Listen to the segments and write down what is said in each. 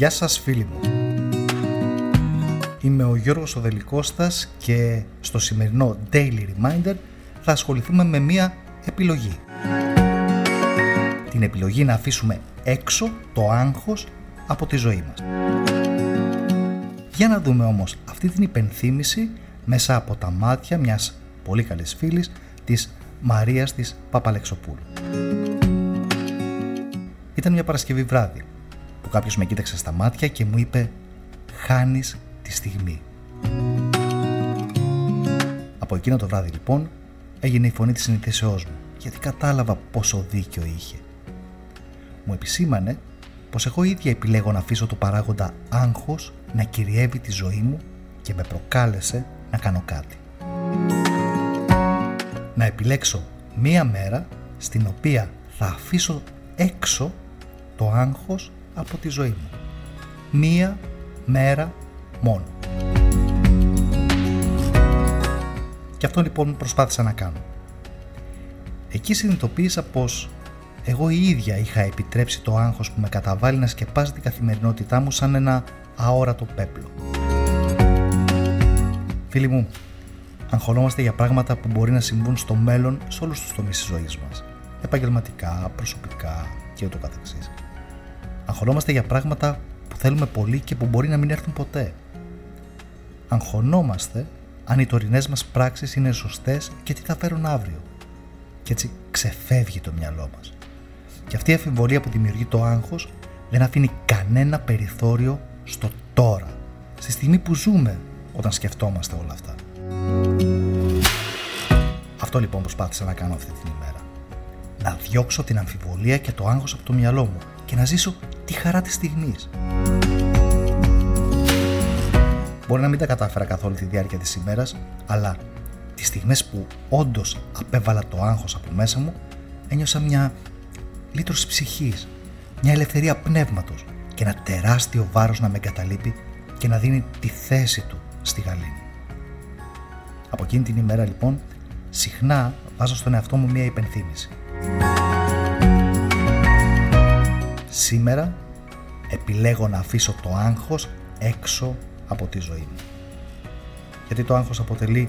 Γεια σας φίλοι μου. Είμαι ο Γιώργος Οδελικώστας και στο σημερινό Daily Reminder θα ασχοληθούμε με μία επιλογή. Την επιλογή να αφήσουμε έξω το άγχος από τη ζωή μας. Για να δούμε όμως αυτή την υπενθύμηση μέσα από τα μάτια μιας πολύ καλής φίλης της Μαρίας της Παπαλεξοπούλου. Ήταν μια Παρασκευή βράδυ που κάποιος με κοίταξε στα μάτια και μου είπε «Χάνεις τη στιγμή». Από εκείνο το βράδυ λοιπόν έγινε η φωνή της συνηθίσεώς μου γιατί κατάλαβα πόσο δίκιο είχε. Μου επισήμανε πως εγώ ίδια επιλέγω να αφήσω το παράγοντα άγχος να κυριεύει τη ζωή μου και με προκάλεσε να κάνω κάτι. Να επιλέξω μία μέρα στην οποία θα αφήσω έξω το άγχος από τη ζωή μου. Μία μέρα μόνο. Και αυτό λοιπόν προσπάθησα να κάνω. Εκεί συνειδητοποίησα πως εγώ η ίδια είχα επιτρέψει το άγχος που με καταβάλει να σκεπάζει την καθημερινότητά μου σαν ένα αόρατο πέπλο. Φίλοι μου, αγχωνόμαστε για πράγματα που μπορεί να συμβούν στο μέλλον σε όλους τους τομείς της ζωής μας. Επαγγελματικά, προσωπικά και ούτω καθεξής. Αγχωνόμαστε για πράγματα που θέλουμε πολύ και που μπορεί να μην έρθουν ποτέ. Αγχωνόμαστε αν οι τωρινές μας πράξεις είναι σωστές και τι θα φέρουν αύριο. Και έτσι ξεφεύγει το μυαλό μας. Και αυτή η αφιβολία που δημιουργεί το άγχος δεν αφήνει κανένα περιθώριο στο τώρα, στη στιγμή που ζούμε όταν σκεφτόμαστε όλα αυτά. Αυτό λοιπόν προσπάθησα να κάνω αυτή την ημέρα. Να διώξω την αμφιβολία και το άγχος από το μυαλό μου και να ζήσω τη χαρά της στιγμής. Μπορεί να μην τα κατάφερα καθόλου τη διάρκεια της ημέρας, αλλά τις στιγμές που όντως απέβαλα το άγχος από μέσα μου, ένιωσα μια λύτρωση ψυχής, μια ελευθερία πνεύματος και ένα τεράστιο βάρος να με εγκαταλείπει και να δίνει τη θέση του στη γαλήνη. Από εκείνη την ημέρα λοιπόν, συχνά βάζω στον εαυτό μου μια υπενθύμηση. Σήμερα επιλέγω να αφήσω το άγχος έξω από τη ζωή μου. Γιατί το άγχος αποτελεί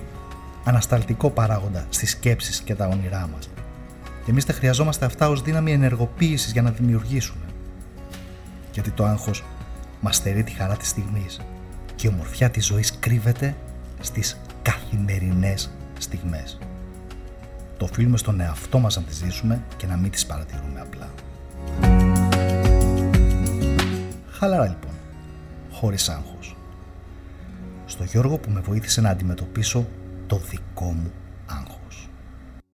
ανασταλτικό παράγοντα στις σκέψεις και τα όνειρά μας. Και εμείς τα χρειαζόμαστε αυτά ως δύναμη ενεργοποίησης για να δημιουργήσουμε. Γιατί το άγχος μας στερεί τη χαρά της στιγμής και η ομορφιά της ζωής κρύβεται στις καθημερινές στιγμές. Το οφείλουμε στον εαυτό μας να τις ζήσουμε και να μην τις παρατηρούμε απλά. Χαλαρά λοιπόν, χωρίς άγχος. Στο Γιώργο που με βοήθησε να αντιμετωπίσω το δικό μου